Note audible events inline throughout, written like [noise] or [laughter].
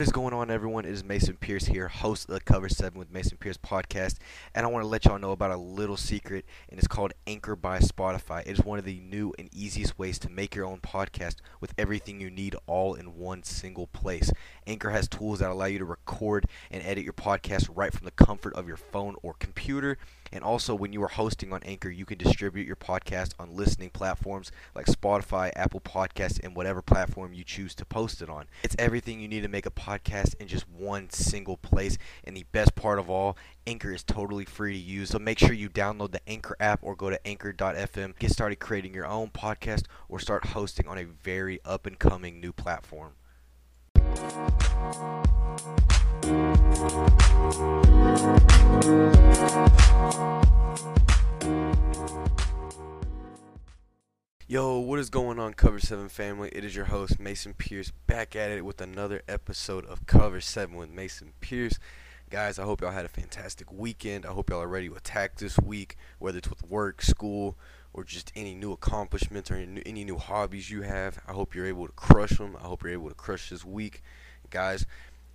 What is going on, everyone? It is Mason Pierce here, host of the Cover 7 with Mason Pierce podcast. And I want to let y'all know about a little secret, and it's called Anchor by Spotify. It is one of the new and easiest ways to make your own podcast with everything you need all in one single place. Anchor has tools that allow you to record and edit your podcast right from the comfort of your phone or computer. And also, when you are hosting on Anchor, you can distribute your podcast on listening platforms like Spotify, Apple Podcasts, and whatever platform you choose to post it on. It's everything you need to make a podcast in just one single place. And the best part of all, Anchor is totally free to use. So make sure you download the Anchor app or go to anchor.fm. Get started creating your own podcast or start hosting on a very up and coming new platform. Yo, what is going on, Cover 7 family? It is your host, Mason Pierce, back at it with another episode of Cover 7 with Mason Pierce. Guys, I hope y'all had a fantastic weekend. I hope y'all are ready to attack this week, whether it's with work, school, or just any new accomplishments or any new hobbies you have. I hope you're able to crush them. I hope you're able to crush this week. Guys,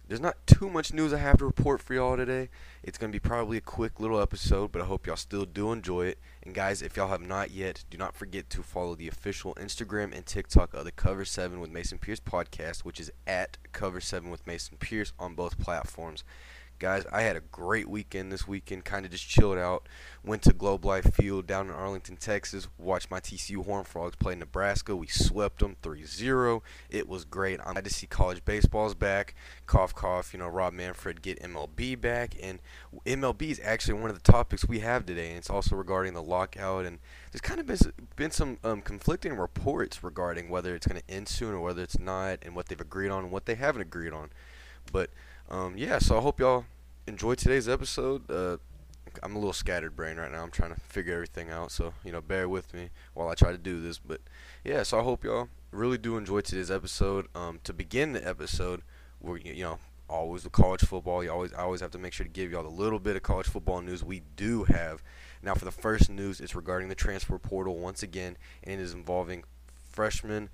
there's not too much news I have to report for y'all today. It's going to be probably a quick little episode, but I hope y'all still do enjoy it. And guys, if y'all have not yet, do not forget to follow the official Instagram and TikTok of the Cover 7 with Mason Pierce podcast, which is at Cover 7 with Mason Pierce on both platforms. Guys, I had a great weekend this weekend. Kind of just chilled out. Went to Globe Life Field down in Arlington, Texas. Watched my TCU Horn Frogs play Nebraska. We swept them 3-0. It was great. I'm glad to see college baseball's back. Cough, cough. You know, Rob Manfred get MLB back, and MLB is actually one of the topics we have today. And it's also regarding the lockout. And there's kind of been, been some um, conflicting reports regarding whether it's going to end soon or whether it's not, and what they've agreed on and what they haven't agreed on. But um, yeah, so I hope y'all enjoy today's episode. Uh, I'm a little scattered brain right now. I'm trying to figure everything out, so you know, bear with me while I try to do this. But yeah, so I hope y'all really do enjoy today's episode. Um, to begin the episode, we're you know always with college football. You always I always have to make sure to give y'all the little bit of college football news we do have. Now, for the first news, it's regarding the transfer portal once again, and it is involving freshman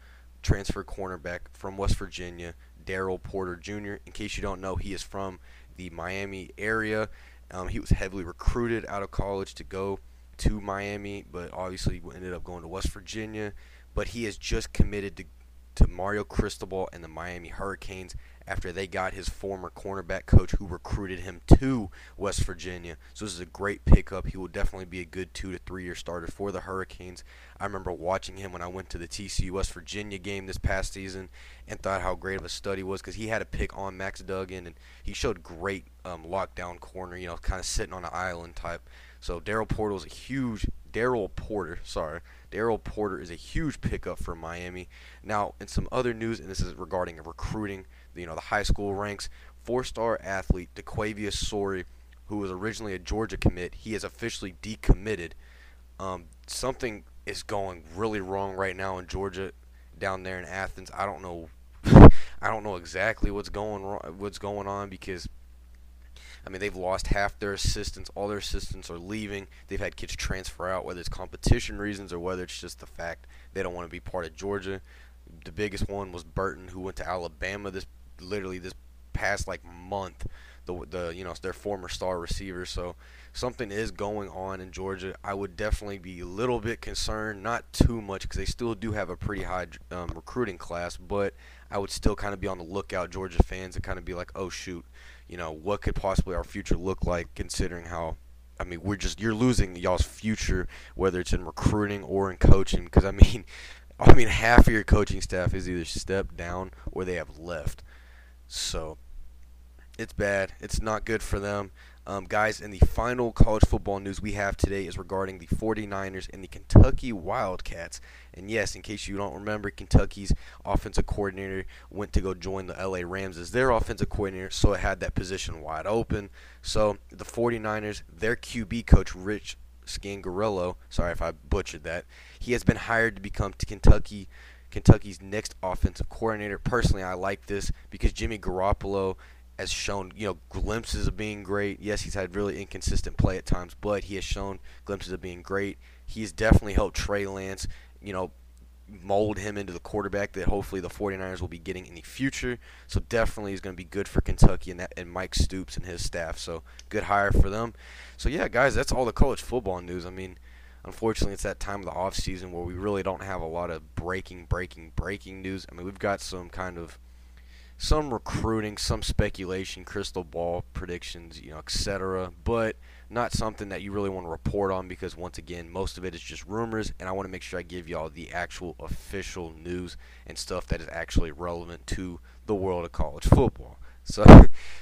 transfer cornerback from West Virginia, Daryl Porter Jr. In case you don't know, he is from the Miami area. Um, he was heavily recruited out of college to go to Miami, but obviously ended up going to West Virginia. But he has just committed to, to Mario Cristobal and the Miami Hurricanes after they got his former cornerback coach who recruited him to West Virginia. So this is a great pickup. He will definitely be a good two to three year starter for the Hurricanes. I remember watching him when I went to the TCU West Virginia game this past season and thought how great of a study he was because he had a pick on Max Duggan and he showed great um, lockdown corner, you know, kind of sitting on an island type. So Daryl Porter is a huge Daryl Porter, sorry, Daryl Porter is a huge pickup for Miami. Now, in some other news, and this is regarding recruiting you know the high school ranks. Four-star athlete DeQuavius Sorey, who was originally a Georgia commit, he has officially decommitted. Um, something is going really wrong right now in Georgia, down there in Athens. I don't know. [laughs] I don't know exactly what's going what's going on because I mean, they've lost half their assistants. All their assistants are leaving. They've had kids transfer out, whether it's competition reasons or whether it's just the fact they don't want to be part of Georgia. The biggest one was Burton, who went to Alabama this literally this past like month. The the you know their former star receiver. So something is going on in Georgia. I would definitely be a little bit concerned, not too much because they still do have a pretty high um, recruiting class, but I would still kind of be on the lookout, Georgia fans, and kind of be like, oh shoot, you know, what could possibly our future look like considering how I mean, we're just you're losing y'all's future whether it's in recruiting or in coaching because I mean, [laughs] I mean half of your coaching staff is either stepped down or they have left. So it's bad. It's not good for them. Um, guys, and the final college football news we have today is regarding the 49ers and the Kentucky Wildcats. And yes, in case you don't remember, Kentucky's offensive coordinator went to go join the LA Rams as their offensive coordinator, so it had that position wide open. So the 49ers, their QB coach, Rich Scangarello, sorry if I butchered that, he has been hired to become Kentucky Kentucky's next offensive coordinator. Personally, I like this because Jimmy Garoppolo has shown, you know, glimpses of being great. Yes, he's had really inconsistent play at times, but he has shown glimpses of being great. He's definitely helped Trey Lance, you know, mold him into the quarterback that hopefully the 49ers will be getting in the future. So definitely is going to be good for Kentucky and that and Mike Stoops and his staff. So good hire for them. So yeah, guys, that's all the college football news. I mean, unfortunately, it's that time of the off season where we really don't have a lot of breaking, breaking, breaking news. I mean, we've got some kind of some recruiting, some speculation, crystal ball predictions, you know, etc. But not something that you really want to report on because once again, most of it is just rumors, and I want to make sure I give y'all the actual official news and stuff that is actually relevant to the world of college football. [laughs] So,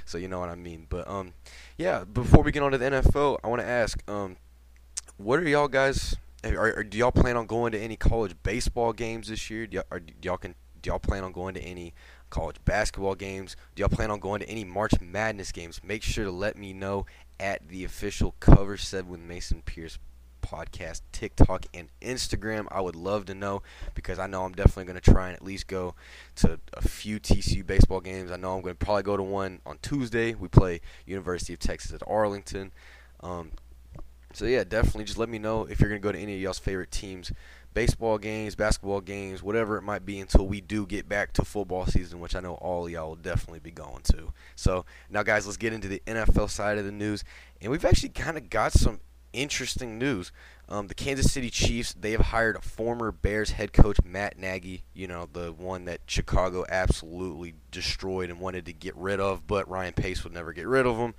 so you know what I mean. But um, yeah. Before we get on to the NFL, I want to ask um, what are y'all guys? Are, are, do y'all plan on going to any college baseball games this year? Do y'all, do y'all can do y'all plan on going to any college basketball games? Do y'all plan on going to any March Madness games? Make sure to let me know at the official Cover 7 with Mason Pierce podcast, TikTok, and Instagram. I would love to know because I know I'm definitely going to try and at least go to a few TCU baseball games. I know I'm going to probably go to one on Tuesday. We play University of Texas at Arlington. Um, so yeah, definitely just let me know if you're to go to any of y'all's favorite teams baseball games, basketball games, whatever it might be until we do get back to football season, which I know all y'all will definitely be going to. So, now guys, let's get into the NFL side of the news. And we've actually kind of got some interesting news. Um, the Kansas City Chiefs, they have hired a former Bears head coach, Matt Nagy, you know, the one that Chicago absolutely destroyed and wanted to get rid of, but Ryan Pace would never get rid of him.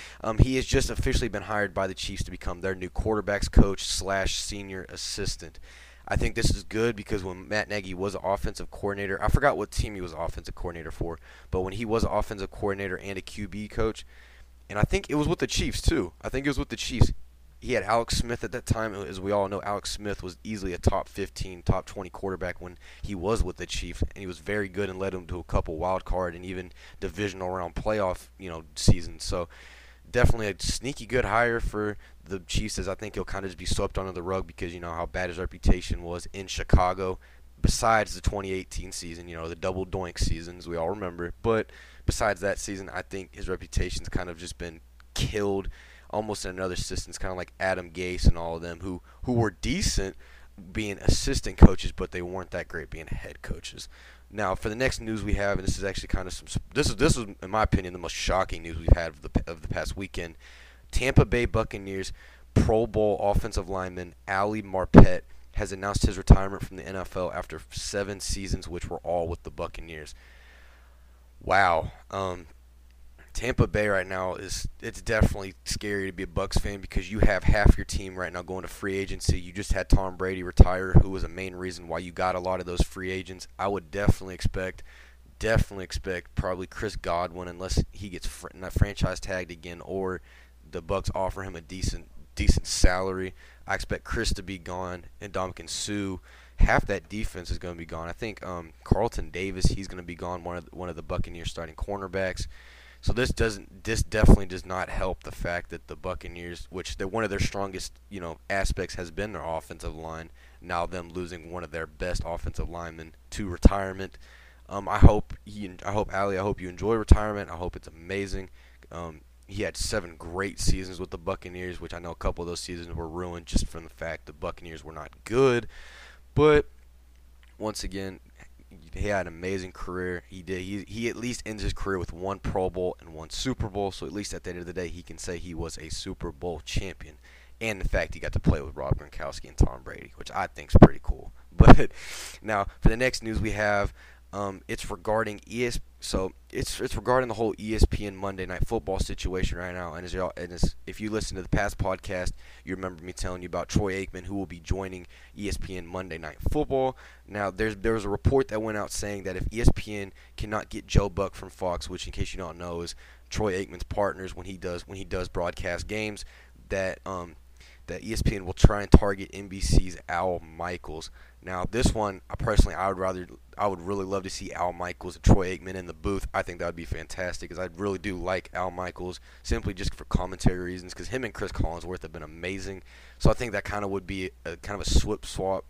[laughs] um, he has just officially been hired by the Chiefs to become their new quarterbacks coach slash senior assistant. I think this is good because when Matt Nagy was an offensive coordinator, I forgot what team he was offensive coordinator for, but when he was an offensive coordinator and a QB coach, and I think it was with the Chiefs too. I think it was with the Chiefs he had Alex Smith at that time. As we all know, Alex Smith was easily a top 15, top 20 quarterback when he was with the Chiefs, and he was very good and led them to a couple wild card and even divisional round playoff, you know, seasons. So definitely a sneaky good hire for the Chiefs, as I think he'll kind of just be swept under the rug because you know how bad his reputation was in Chicago. Besides the 2018 season, you know, the double doink seasons we all remember, but besides that season, I think his reputation's kind of just been killed almost in another system, kind of like Adam Gase and all of them, who who were decent being assistant coaches, but they weren't that great being head coaches. Now, for the next news we have, and this is actually kind of some. This is this is in my opinion the most shocking news we've had of the of the past weekend. Tampa Bay Buccaneers Pro Bowl offensive lineman Ali Marpet has announced his retirement from the NFL after seven seasons, which were all with the Buccaneers. Wow. Um, Tampa Bay right now is it's definitely scary to be a Bucks fan because you have half your team right now going to free agency. You just had Tom Brady retire, who was a main reason why you got a lot of those free agents. I would definitely expect, definitely expect probably Chris Godwin unless he gets fr- not franchise tagged again or the Bucks offer him a decent decent salary. I expect Chris to be gone and Ndamukong Suh. Half that defense is going to be gone. I think um, Carlton Davis he's going to be gone. One of the, one of the Buccaneers starting cornerbacks. So this doesn't this definitely does not help the fact that the Buccaneers, which they're one of their strongest, you know, aspects has been their offensive line. Now them losing one of their best offensive linemen to retirement. Um, I hope he, I hope Ali, I hope you enjoy retirement. I hope it's amazing. Um, he had seven great seasons with the Buccaneers, which I know a couple of those seasons were ruined just from the fact the Buccaneers were not good. But once again, he had an amazing career. He did. He, he at least ends his career with one Pro Bowl and one Super Bowl. So at least at the end of the day, he can say he was a Super Bowl champion. And the fact he got to play with Rob Gronkowski and Tom Brady, which I think is pretty cool. [laughs] But now for the next news, we have um, it's regarding ES. So it's it's regarding the whole ESPN Monday Night Football situation right now. And as y'all, and as, if you listen to the past podcast, you remember me telling you about Troy Aikman, who will be joining ESPN Monday Night Football. Now there's there was a report that went out saying that if ESPN cannot get Joe Buck from Fox, which in case you don't know is Troy Aikman's partners when he does when he does broadcast games, that um that ESPN will try and target NBC's Al Michaels. Now, this one, I personally, I would rather, I would really love to see Al Michaels and Troy Aikman in the booth. I think that would be fantastic, because I really do like Al Michaels simply just for commentary reasons. Because him and Chris Collinsworth have been amazing. So I think that kind of would be a kind of a swip swap,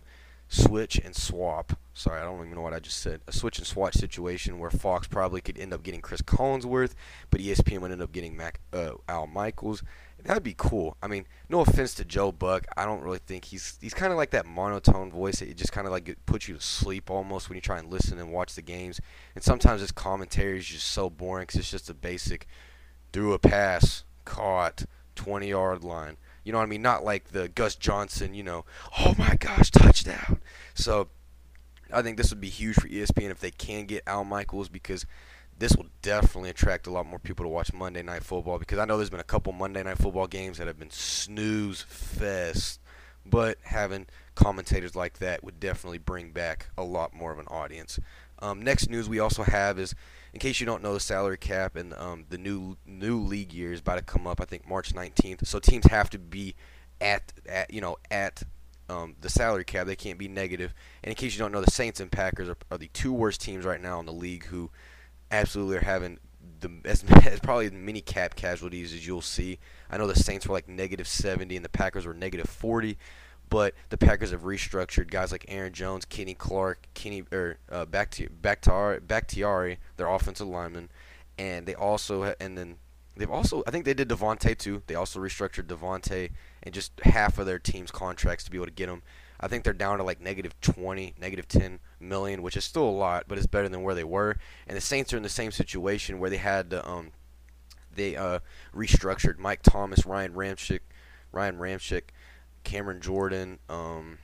switch and swap. Sorry, I don't even know what I just said. A switch and swap situation where Fox probably could end up getting Chris Collinsworth, but ESPN would end up getting Mac, uh, Al Michaels. That'd be cool. I mean, no offense to Joe Buck, I don't really think he's he's kind of like that monotone voice that you just kind of like puts you to sleep almost when you try and listen and watch the games. And sometimes his commentary is just so boring because it's just a basic, threw a pass, caught, 20 yard line. You know what I mean? Not like the Gus Johnson, you know, oh my gosh, touchdown. So I think this would be huge for ESPN if they can get Al Michaels because this will definitely attract a lot more people to watch Monday Night Football because I know there's been a couple Monday Night Football games that have been snooze fest, but having commentators like that would definitely bring back a lot more of an audience. Um, next news we also have is, in case you don't know, the salary cap and um, the new new league year is about to come up. I think March 19th. So teams have to be at, at you know at um, the salary cap. They can't be negative. And in case you don't know, the Saints and Packers are, are the two worst teams right now in the league who absolutely are having the as, [laughs] as probably many cap casualties as you'll see. I know the Saints were like negative 70 and the Packers were negative 40, but the Packers have restructured guys like Aaron Jones, Kenny Clark, Kenny or uh, Bakhtiari, Bakhtiari, their offensive lineman, and they also and then they've also I think they did Davante too. They also restructured Davante and just half of their team's contracts to be able to get them. I think they're down to like negative 20, negative 10 million, which is still a lot, but it's better than where they were. And the Saints are in the same situation where they had um, they uh, restructured Mike Thomas, Ryan Ramczyk, Ryan Ramczyk, Cameron Jordan, um,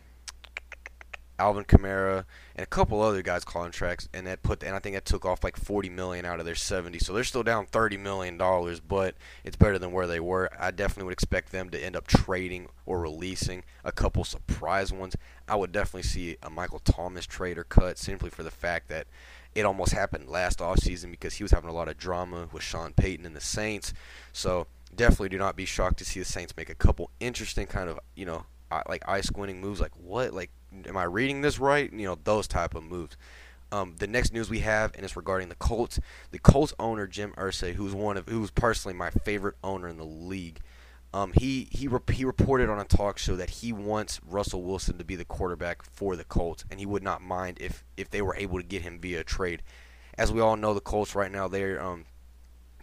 Alvin Kamara, and a couple other guys' contracts, and that put and I think that took off like 40 million out of their 70. So they're still down 30 million dollars, but it's better than where they were. I definitely would expect them to end up trading or releasing a couple surprise ones. I would definitely see a Michael Thomas trade or cut simply for the fact that it almost happened last offseason because he was having a lot of drama with Sean Payton and the Saints. So definitely do not be shocked to see the Saints make a couple interesting kind of you know like eye squinting moves. Like what? Like am I reading this right? You know, those type of moves. Um, the next news we have, and it's regarding the Colts. The Colts owner Jim Irsay, who's one of who's personally my favorite owner in the league, um, he he re- he reported on a talk show that he wants Russell Wilson to be the quarterback for the Colts, and he would not mind if if they were able to get him via trade. As we all know, the Colts right now they're um,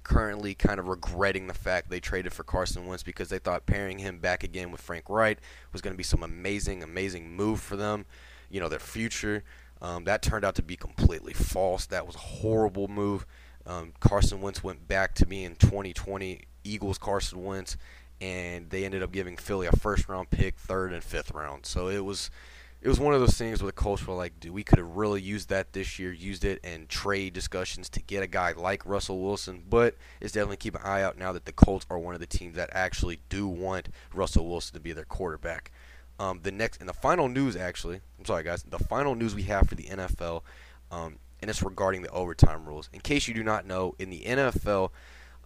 currently kind of regretting the fact they traded for Carson Wentz because they thought pairing him back again with Frank Reich was going to be some amazing, amazing move for them, you know, their future. Um, that turned out to be completely false. That was a horrible move. Um, Carson Wentz went back to being 2020 Eagles Carson Wentz, and they ended up giving Philly a first round pick, third and fifth round. So it was it was one of those things where the Colts were like, dude, we could have really used that this year, used it in trade discussions to get a guy like Russell Wilson. But it's definitely keep an eye out now that the Colts are one of the teams that actually do want Russell Wilson to be their quarterback. Um, the next and the final news, actually, I'm sorry guys, the final news we have for the NFL, um, and it's regarding the overtime rules. In case you do not know, in the NFL,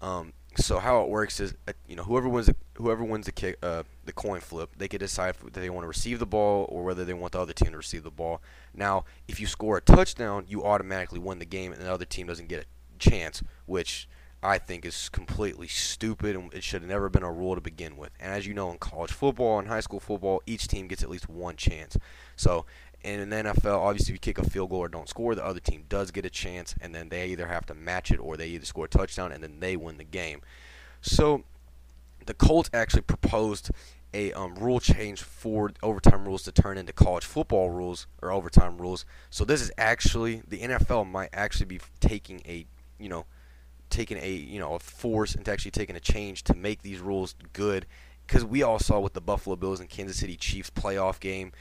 um, so how it works is, uh, you know, whoever wins the whoever wins the kick, uh, the coin flip, they can decide whether they want to receive the ball or whether they want the other team to receive the ball. Now, if you score a touchdown, you automatically win the game, and the other team doesn't get a chance, which I think is completely stupid, and it should have never been a rule to begin with. And as you know, in college football and high school football, each team gets at least one chance. So and in the NFL, obviously, if you kick a field goal or don't score, the other team does get a chance, and then they either have to match it or they either score a touchdown and then they win the game. So the Colts actually proposed a um, rule change for overtime rules to turn into college football rules or overtime rules. So this is actually the NFL might actually be taking a you know taking a you know a force and actually taking a change to make these rules good because we all saw with the Buffalo Bills and Kansas City Chiefs playoff game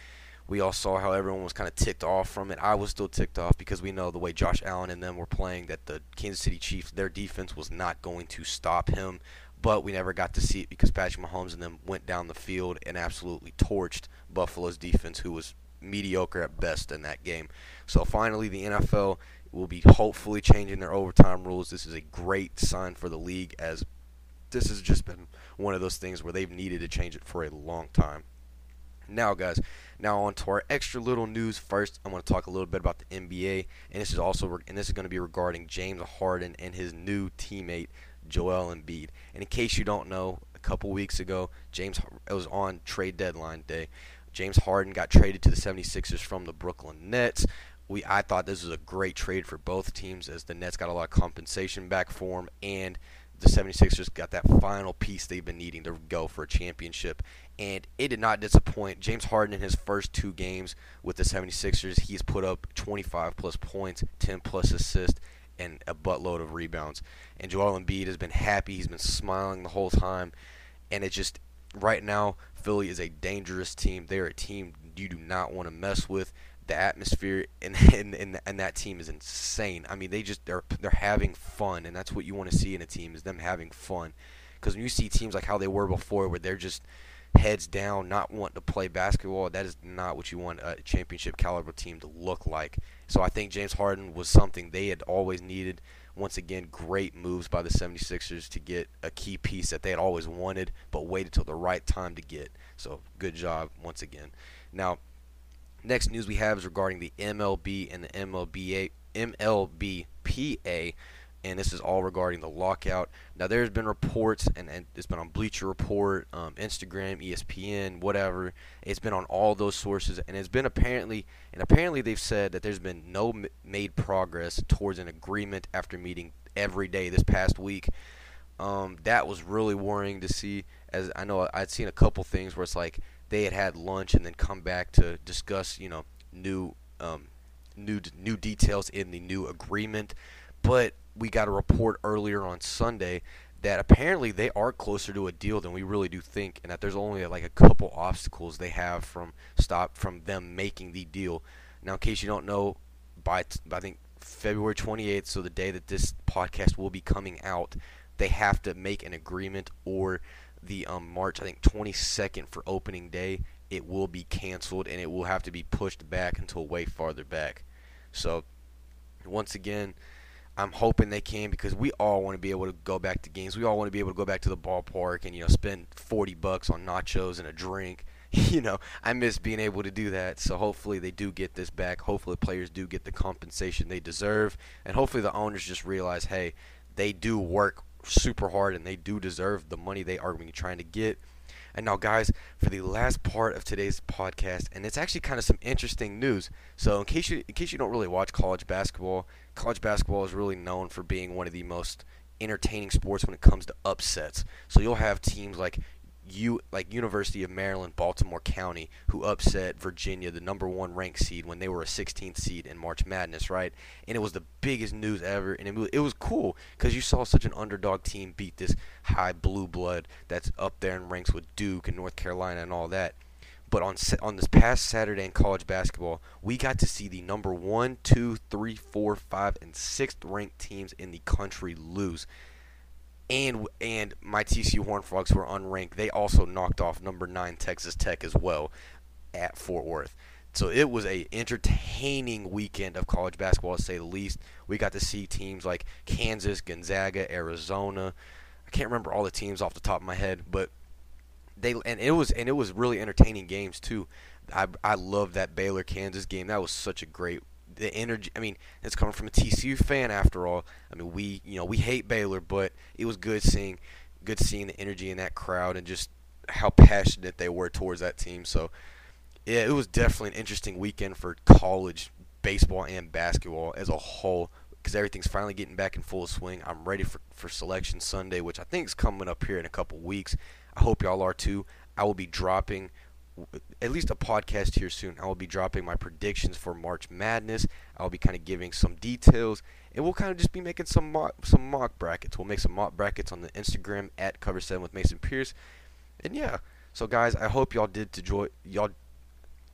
we all saw how everyone was kind of ticked off from it. I was still ticked off because we know the way Josh Allen and them were playing that the Kansas City Chiefs, their defense was not going to stop him. But we never got to see it because Patrick Mahomes and them went down the field and absolutely torched Buffalo's defense, who was mediocre at best in that game. So finally, the NFL will be hopefully changing their overtime rules. This is a great sign for the league as this has just been one of those things where they've needed to change it for a long time. Now, guys, now on to our extra little news. First, I want to talk a little bit about the NBA, and this is also and this is going to be regarding James Harden and his new teammate Joel Embiid. And in case you don't know, a couple weeks ago, James it was on trade deadline day. James Harden got traded to the 76ers from the Brooklyn Nets. We I thought this was a great trade for both teams as the Nets got a lot of compensation back for him and the 76ers got that final piece they've been needing to go for a championship. And it did not disappoint. James Harden in his first two games with the 76ers, he's put up 25 plus points, 10 plus assists, and a buttload of rebounds. And Joel Embiid has been happy. He's been smiling the whole time. And it just, right now, Philly is a dangerous team. They're a team you do not want to mess with the atmosphere and and, and and that team is insane. I mean, they just they're they're having fun, and that's what you want to see in a team is them having fun. Because when you see teams like how they were before, where they're just heads down, not wanting to play basketball, that is not what you want a championship caliber team to look like. So I think James Harden was something they had always needed. Once again, great moves by the 76ers to get a key piece that they had always wanted, but waited till the right time to get. So good job once again. Now, Next news we have is regarding the MLB and the MLBA, MLBPA, and this is all regarding the lockout. Now, there's been reports, and, and it's been on Bleacher Report, um, Instagram, ESPN, whatever. It's been on all those sources, and it's been apparently, and apparently they've said that there's been no m- made progress towards an agreement after meeting every day this past week. Um, that was really worrying to see. As I know, I'd seen a couple things where it's like they had had lunch and then come back to discuss, you know, new um, new new details in the new agreement. But we got a report earlier on Sunday that apparently they are closer to a deal than we really do think, and that there's only like a couple obstacles they have from stop from them making the deal. Now, in case you don't know, by, by I think February 28th, so the day that this podcast will be coming out, they have to make an agreement or the um, March, I think 22nd for opening day, it will be canceled and it will have to be pushed back until way farther back. So, once again, I'm hoping they can because we all want to be able to go back to games. We all want to be able to go back to the ballpark and you know spend 40 bucks on nachos and a drink. [laughs] you know, I miss being able to do that. So hopefully they do get this back. Hopefully players do get the compensation they deserve, and hopefully the owners just realize, hey, they do work super hard and they do deserve the money they are trying to get. And now, guys, for the last part of today's podcast, and it's actually kind of some interesting news. So, in case you in case you don't really watch college basketball, college basketball is really known for being one of the most entertaining sports when it comes to upsets. So you'll have teams like you like University of Maryland, Baltimore County, who upset Virginia, the number one ranked seed, when they were a 16th seed in March Madness, right? And it was the biggest news ever, and it was, it was cool because you saw such an underdog team beat this high blue blood that's up there in ranks with Duke and North Carolina and all that. But on on this past Saturday in college basketball, we got to see the number one, two, three, four, five, and sixth ranked teams in the country lose and and my TCU Horned Frogs who are unranked, they also knocked off number nine Texas Tech as well at Fort Worth. So it was a entertaining weekend of college basketball to say the least. We got to see teams like Kansas, Gonzaga, Arizona. I can't remember all the teams off the top of my head, but they and it was and it was really entertaining games too. I I love that Baylor Kansas game. That was such a great the energy. I mean, it's coming from a TCU fan after all. I mean, we you know we hate Baylor, but it was good seeing good seeing the energy in that crowd and just how passionate they were towards that team. So yeah, it was definitely an interesting weekend for college baseball and basketball as a whole because everything's finally getting back in full swing. I'm ready for, for Selection Sunday, which I think is coming up here in a couple weeks. I hope y'all are too. I will be dropping at least a podcast here soon. I will be dropping my predictions for March Madness. I'll be kind of giving some details, and we'll kind of just be making some mock, some mock brackets. We'll make some mock brackets on the Instagram at Cover Seven with Mason Pierce, and yeah. So guys, I hope y'all did enjoy y'all.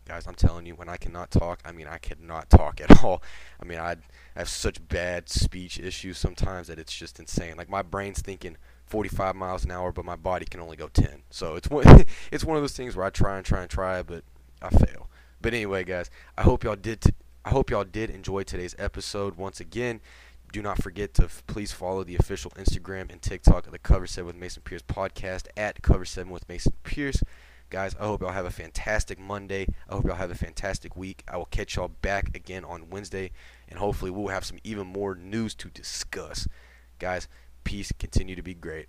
Guys, I'm telling you, when I cannot talk, I mean I cannot talk at [laughs] all. I mean I have such bad speech issues sometimes that it's just insane. Like my brain's thinking 45 miles an hour, but my body can only go 10. So it's one [laughs] it's one of those things where I try and try and try, but I fail. But anyway, guys, I hope y'all did. T- I hope y'all did enjoy today's episode. Once again, do not forget to f- please follow the official Instagram and TikTok of the Cover Seven with Mason Pierce podcast at Cover Seven with Mason Pierce. Guys, I hope y'all have a fantastic Monday. I hope y'all have a fantastic week. I will catch y'all back again on Wednesday, and hopefully we'll have some even more news to discuss. Guys, peace. Continue to be great.